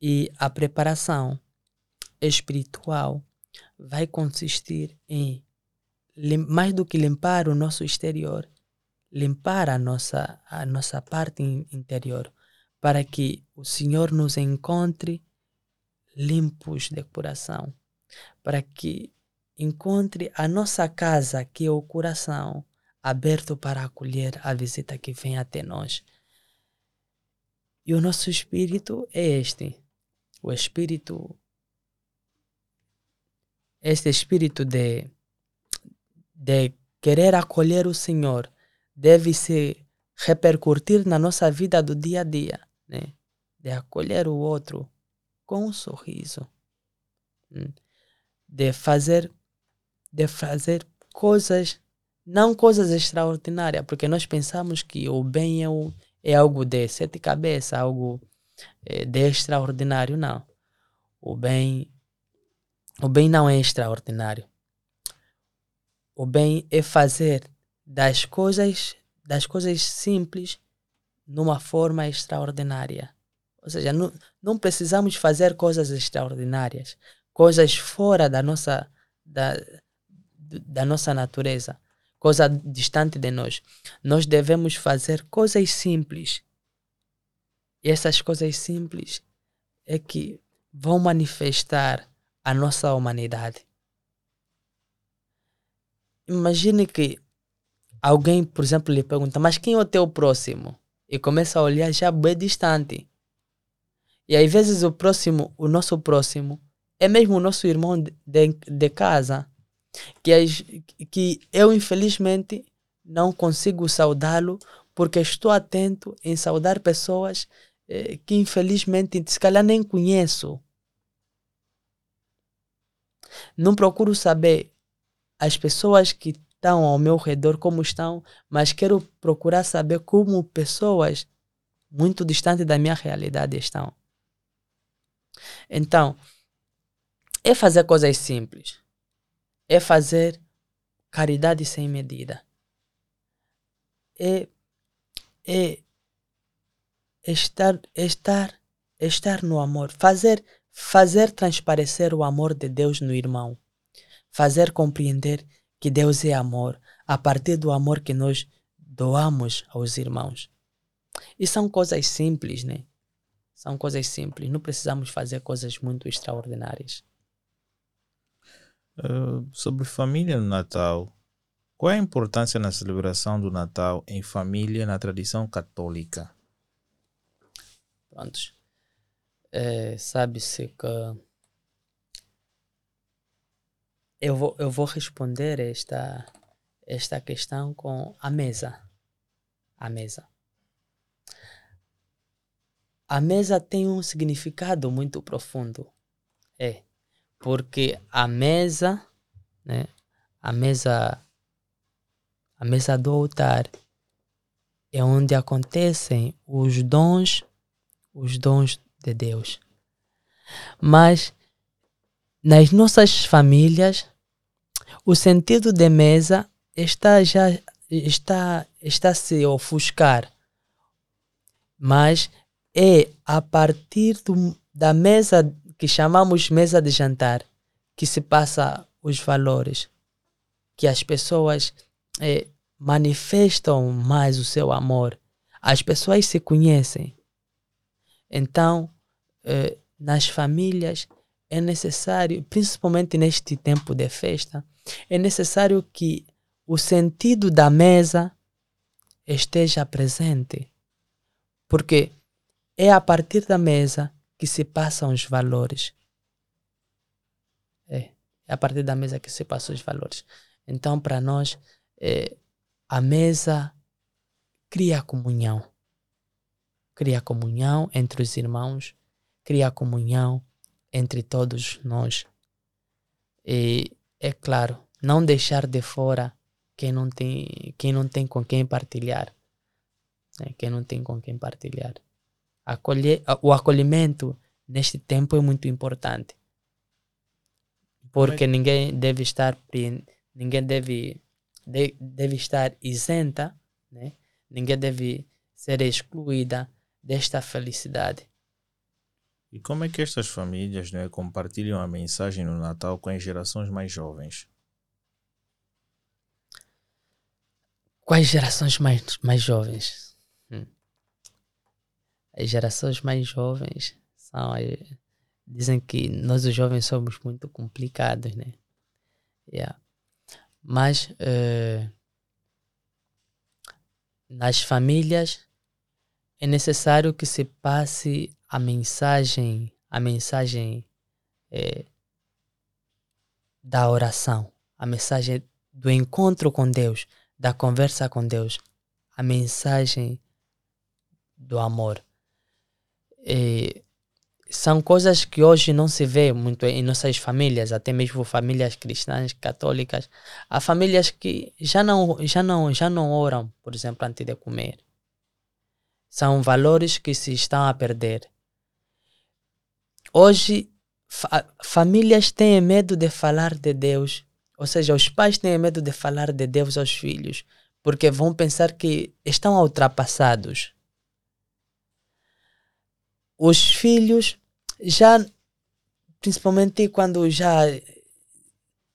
Speaker 1: E a preparação espiritual vai consistir em mais do que limpar o nosso exterior, limpar a nossa, a nossa parte interior, para que o Senhor nos encontre limpos de coração, para que encontre a nossa casa, que é o coração, aberto para acolher a visita que vem até nós. E o nosso espírito é este, o espírito, este espírito de, de querer acolher o Senhor, deve se repercutir na nossa vida do dia a dia, né? De acolher o outro com um sorriso, hum? de fazer, de fazer coisas, não coisas extraordinárias, porque nós pensamos que o bem é, o, é algo de sete cabeças, algo é, de extraordinário, não. O bem, o bem não é extraordinário. O bem é fazer das coisas, das coisas simples numa forma extraordinária. Ou seja, não, não precisamos fazer coisas extraordinárias, coisas fora da nossa, da, da nossa natureza, coisa distante de nós. Nós devemos fazer coisas simples. E essas coisas simples é que vão manifestar a nossa humanidade. Imagine que alguém, por exemplo, lhe pergunta, mas quem é o teu próximo? E começa a olhar já bem distante. E às vezes o próximo, o nosso próximo, é mesmo o nosso irmão de, de casa. Que, que eu, infelizmente, não consigo saudá-lo porque estou atento em saudar pessoas eh, que, infelizmente, se calhar nem conheço. Não procuro saber as pessoas que estão ao meu redor como estão, mas quero procurar saber como pessoas muito distantes da minha realidade estão. Então, é fazer coisas simples. É fazer caridade sem medida. É, é estar, estar, estar no amor. Fazer, fazer transparecer o amor de Deus no irmão. Fazer compreender que Deus é amor, a partir do amor que nós doamos aos irmãos. E são coisas simples, né? São coisas simples, não precisamos fazer coisas muito extraordinárias.
Speaker 2: Uh, sobre família no Natal, qual é a importância na celebração do Natal em família na tradição católica?
Speaker 1: Prontos. É, Sabe-se que eu vou, eu vou responder esta, esta questão com a mesa. A mesa. A mesa tem um significado muito profundo. É, porque a mesa, né, a mesa, a mesa do altar é onde acontecem os dons, os dons de Deus. Mas nas nossas famílias, o sentido de mesa está já está está a se ofuscar. Mas é a partir do, da mesa que chamamos mesa de jantar que se passa os valores, que as pessoas é, manifestam mais o seu amor. As pessoas se conhecem. Então, é, nas famílias, é necessário, principalmente neste tempo de festa, é necessário que o sentido da mesa esteja presente. Porque é a partir da mesa que se passam os valores. É, é a partir da mesa que se passam os valores. Então, para nós, é, a mesa cria comunhão. Cria comunhão entre os irmãos, cria comunhão entre todos nós. E, é claro, não deixar de fora quem não tem, quem não tem com quem partilhar. Né? Quem não tem com quem partilhar. Acolher, o acolhimento neste tempo é muito importante. Porque ninguém deve estar ninguém deve, deve estar isenta, né? ninguém deve ser excluída desta felicidade.
Speaker 2: E como é que estas famílias né, compartilham a mensagem no Natal com as gerações mais jovens?
Speaker 1: Quais gerações mais, mais jovens? As gerações mais jovens são. Dizem que nós, os jovens, somos muito complicados, né? Yeah. Mas uh, nas famílias é necessário que se passe a mensagem, a mensagem é, da oração, a mensagem do encontro com Deus, da conversa com Deus, a mensagem do amor. E são coisas que hoje não se vê muito em nossas famílias, até mesmo famílias cristãs, católicas. Há famílias que já não, já não, já não oram, por exemplo, antes de comer. São valores que se estão a perder. Hoje, fa famílias têm medo de falar de Deus ou seja, os pais têm medo de falar de Deus aos filhos, porque vão pensar que estão ultrapassados. Os filhos já, principalmente quando já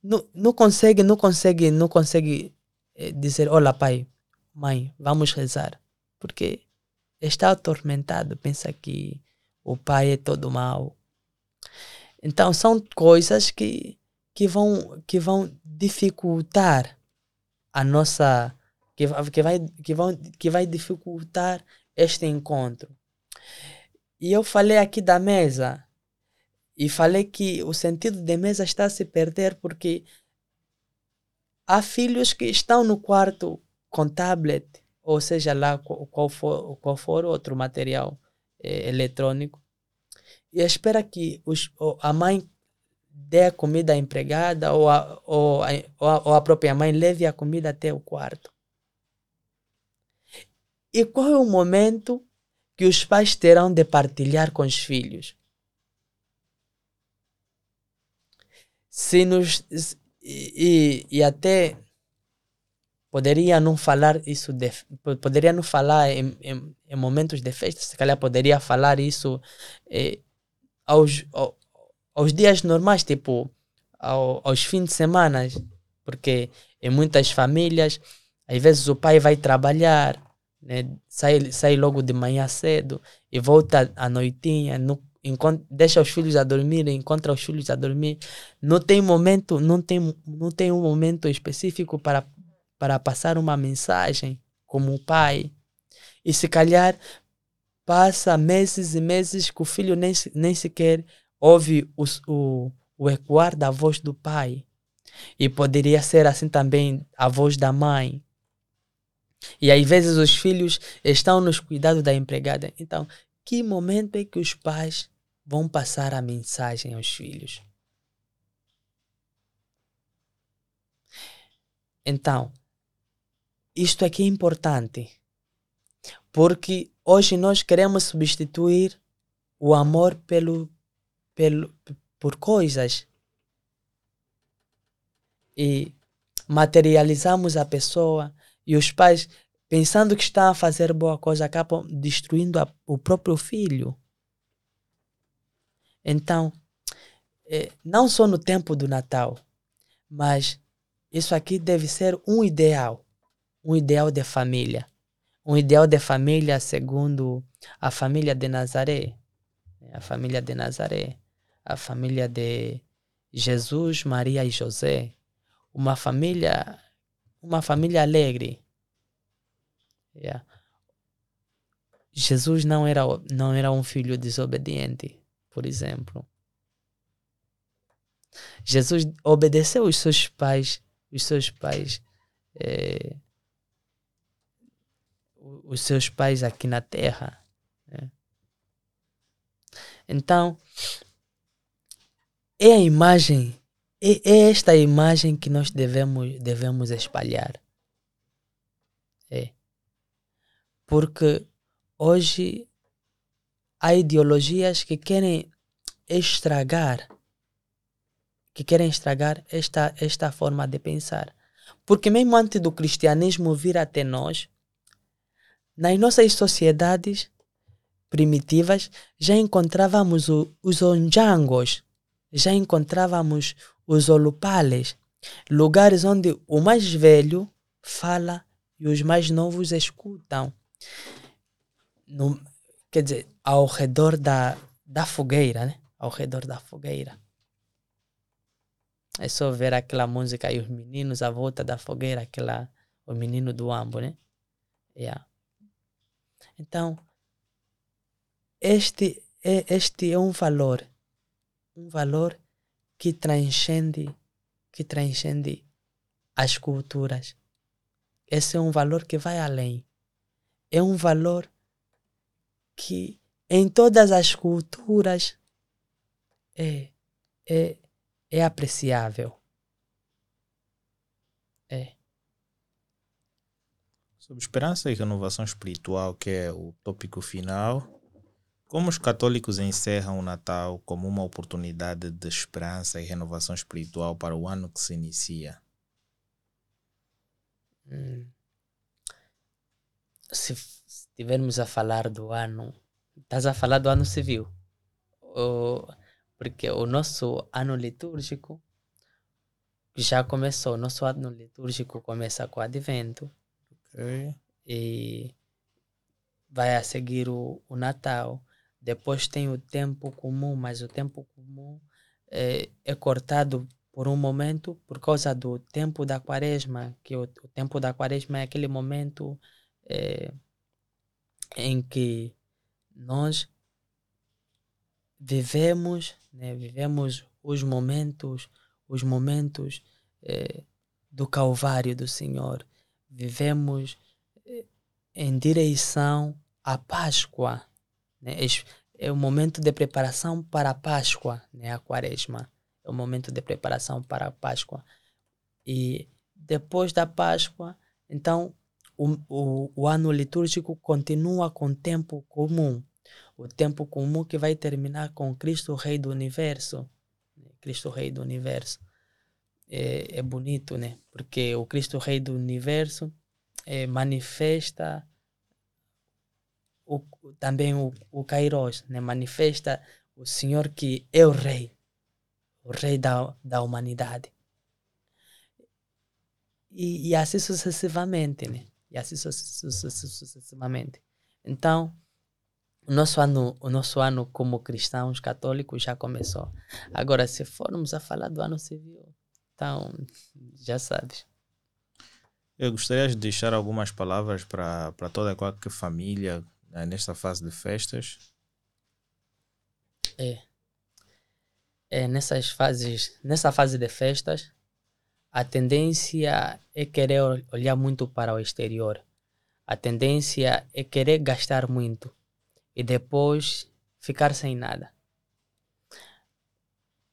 Speaker 1: não, não consegue, não consegue, não consegue eh, dizer, olá pai, mãe, vamos rezar, porque está atormentado, pensa que o pai é todo mal. Então são coisas que que vão, que vão dificultar a nossa. Que, que, vai, que, vão, que vai dificultar este encontro. E eu falei aqui da mesa, e falei que o sentido de mesa está a se perder porque há filhos que estão no quarto com tablet, ou seja lá qual for, qual for outro material eh, eletrônico, e espera que os, a mãe dê a comida à empregada ou a, ou, a, ou a própria mãe leve a comida até o quarto. E qual é o momento que os pais terão de partilhar com os filhos? Se nos, e, e até poderia não falar isso de, poderia não falar em, em, em, momentos de festa se calhar poderia falar isso eh, aos, aos dias normais, tipo ao, aos fins de semana, porque em muitas famílias, às vezes o pai vai trabalhar, né? sai, sai logo de manhã cedo e volta à noitinha, no, deixa os filhos a dormir, encontra os filhos a dormir. Não tem momento, não tem, não tem um momento específico para, para passar uma mensagem como pai. E se calhar passa meses e meses que o filho nem, nem sequer ouve o, o, o ecoar da voz do pai. E poderia ser assim também a voz da mãe. E às vezes os filhos estão nos cuidados da empregada. Então, que momento é que os pais vão passar a mensagem aos filhos? Então, isto aqui é importante. Porque hoje nós queremos substituir o amor pelo, pelo, por coisas. E materializamos a pessoa e os pais, pensando que estão a fazer boa coisa, acabam destruindo a, o próprio filho. Então, é, não só no tempo do Natal, mas isso aqui deve ser um ideal, um ideal de família, um ideal de família segundo a família de Nazaré, a família de Nazaré, a família de Jesus, Maria e José, uma família, uma família alegre. Yeah. Jesus não era não era um filho desobediente, por exemplo. Jesus obedeceu os seus pais, os seus pais, é, os seus pais aqui na terra. Né? Então, é a imagem, é, esta imagem que nós devemos, devemos espalhar. É. Porque hoje há ideologias que querem estragar que querem estragar esta, esta forma de pensar. Porque mesmo antes do cristianismo vir até nós, nas nossas sociedades primitivas já encontrávamos o, os onjangos, já encontrávamos os olupales, lugares onde o mais velho fala e os mais novos escutam. No, quer dizer, ao redor da, da fogueira, né? Ao redor da fogueira. É só ver aquela música e os meninos à volta da fogueira, aquela, o menino do ambo, né? Yeah. Então, este é, este é um valor, um valor que transcende, que transcende as culturas. Esse é um valor que vai além. É um valor que em todas as culturas é, é, é apreciável. É.
Speaker 2: Sobre esperança e renovação espiritual, que é o tópico final, como os católicos encerram o Natal como uma oportunidade de esperança e renovação espiritual para o ano que se inicia?
Speaker 1: Hum. Se estivermos a falar do ano, estás a falar do ano civil? Ou porque o nosso ano litúrgico já começou. O nosso ano litúrgico começa com o advento.
Speaker 2: Okay.
Speaker 1: E vai a seguir o, o Natal. Depois tem o tempo comum, mas o tempo comum é, é cortado por um momento por causa do tempo da quaresma, que o, o tempo da quaresma é aquele momento é, em que nós vivemos, né, vivemos os momentos, os momentos eh, do Calvário do Senhor. Vivemos eh, em direção à Páscoa. Né? É o momento de preparação para a Páscoa, né? a Quaresma. É o momento de preparação para a Páscoa. E depois da Páscoa, então, o, o, o ano litúrgico continua com tempo comum o tempo comum que vai terminar com Cristo Rei do Universo. Cristo Rei do Universo. É, é bonito, né? Porque o Cristo Rei do Universo é, manifesta o, também o, o Kairos, né? Manifesta o Senhor que é o Rei, o Rei da, da humanidade. E, e assim sucessivamente, né? E assim sucessivamente. Então, o nosso ano, o nosso ano como cristãos católicos já começou. Agora, se formos a falar do ano civil, então já sabes.
Speaker 2: Eu gostaria de deixar algumas palavras para toda qualquer família nesta fase de festas.
Speaker 1: É. É, nessas fases, nessa fase de festas, a tendência é querer olhar muito para o exterior. A tendência é querer gastar muito e depois ficar sem nada.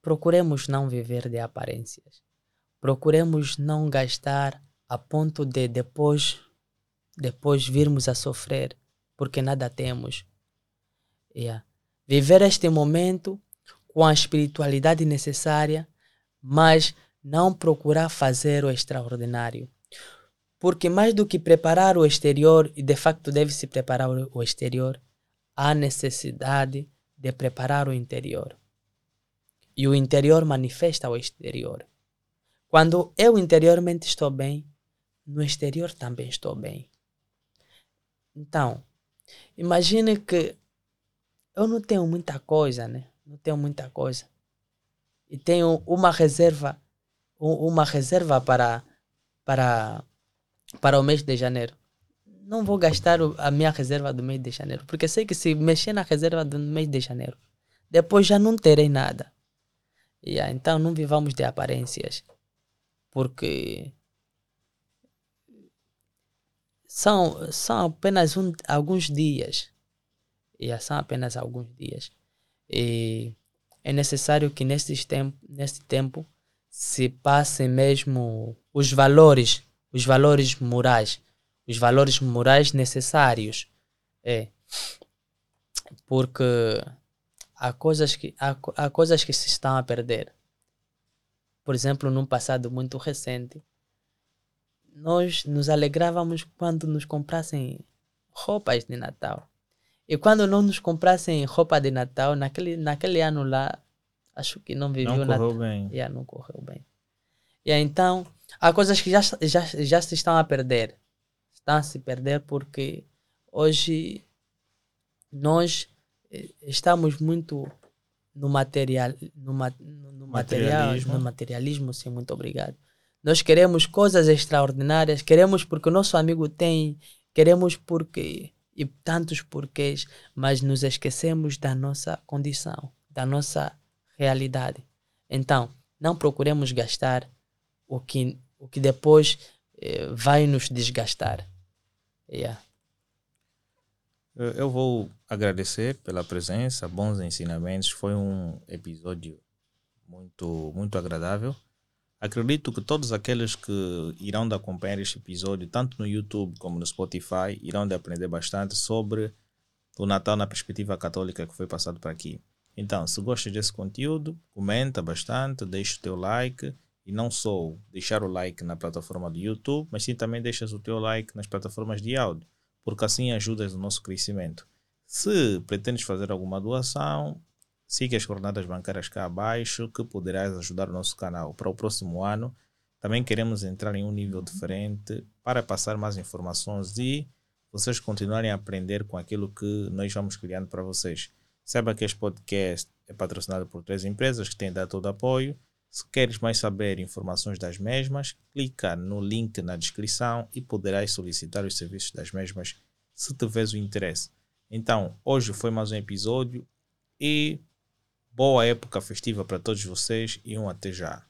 Speaker 1: Procuremos não viver de aparências. Procuremos não gastar a ponto de depois depois virmos a sofrer porque nada temos. Yeah. Viver este momento com a espiritualidade necessária, mas não procurar fazer o extraordinário. Porque mais do que preparar o exterior, e de facto deve-se preparar o exterior, há necessidade de preparar o interior. E o interior manifesta o exterior. Quando eu interiormente estou bem, no exterior também estou bem. Então, imagine que eu não tenho muita coisa, né? Não tenho muita coisa. E tenho uma reserva, uma reserva para, para, para o mês de janeiro. Não vou gastar a minha reserva do mês de janeiro, porque sei que se mexer na reserva do mês de janeiro, depois já não terei nada. Yeah, então não vivamos de aparências, porque são, são apenas um, alguns dias. Yeah, são apenas alguns dias. E é necessário que neste tempo, neste tempo se passem mesmo os valores, os valores morais, os valores morais necessários. É. Porque há coisas que, há, há coisas que se estão a perder. Por exemplo, num passado muito recente, nós nos alegrávamos quando nos comprassem roupas de Natal. E quando não nos comprassem roupa de Natal, naquele, naquele ano lá, acho que não viveu
Speaker 2: não correu bem.
Speaker 1: Yeah, não correu bem. E então, há coisas que já, já, já se estão a perder. Estão a se perder porque hoje nós eh, estamos muito no material, no, ma, no material,
Speaker 2: Materialismo.
Speaker 1: no materialismo, sim, muito obrigado. Nós queremos coisas extraordinárias, queremos porque o nosso amigo tem, queremos porque e tantos porquês, mas nos esquecemos da nossa condição, da nossa realidade. Então, não procuremos gastar o que, o que depois eh, vai nos desgastar. Yeah.
Speaker 2: Eu vou agradecer pela presença, bons ensinamentos. Foi um episódio muito, muito agradável. Acredito que todos aqueles que irão de acompanhar este episódio, tanto no YouTube como no Spotify, irão de aprender bastante sobre o Natal na perspectiva católica que foi passado por aqui. Então, se gostas desse conteúdo, comenta bastante, deixa o teu like e não só deixar o like na plataforma do YouTube, mas sim também deixas o teu like nas plataformas de áudio, porque assim ajudas no nosso crescimento. Se pretendes fazer alguma doação, siga as coordenadas bancárias cá abaixo que poderás ajudar o nosso canal. Para o próximo ano, também queremos entrar em um nível diferente para passar mais informações e vocês continuarem a aprender com aquilo que nós vamos criando para vocês. Saiba que este podcast é patrocinado por três empresas que têm dado todo apoio. Se queres mais saber informações das mesmas, clica no link na descrição e poderás solicitar os serviços das mesmas se tiveres o interesse. Então, hoje foi mais um episódio e Boa época festiva para todos vocês e um até já.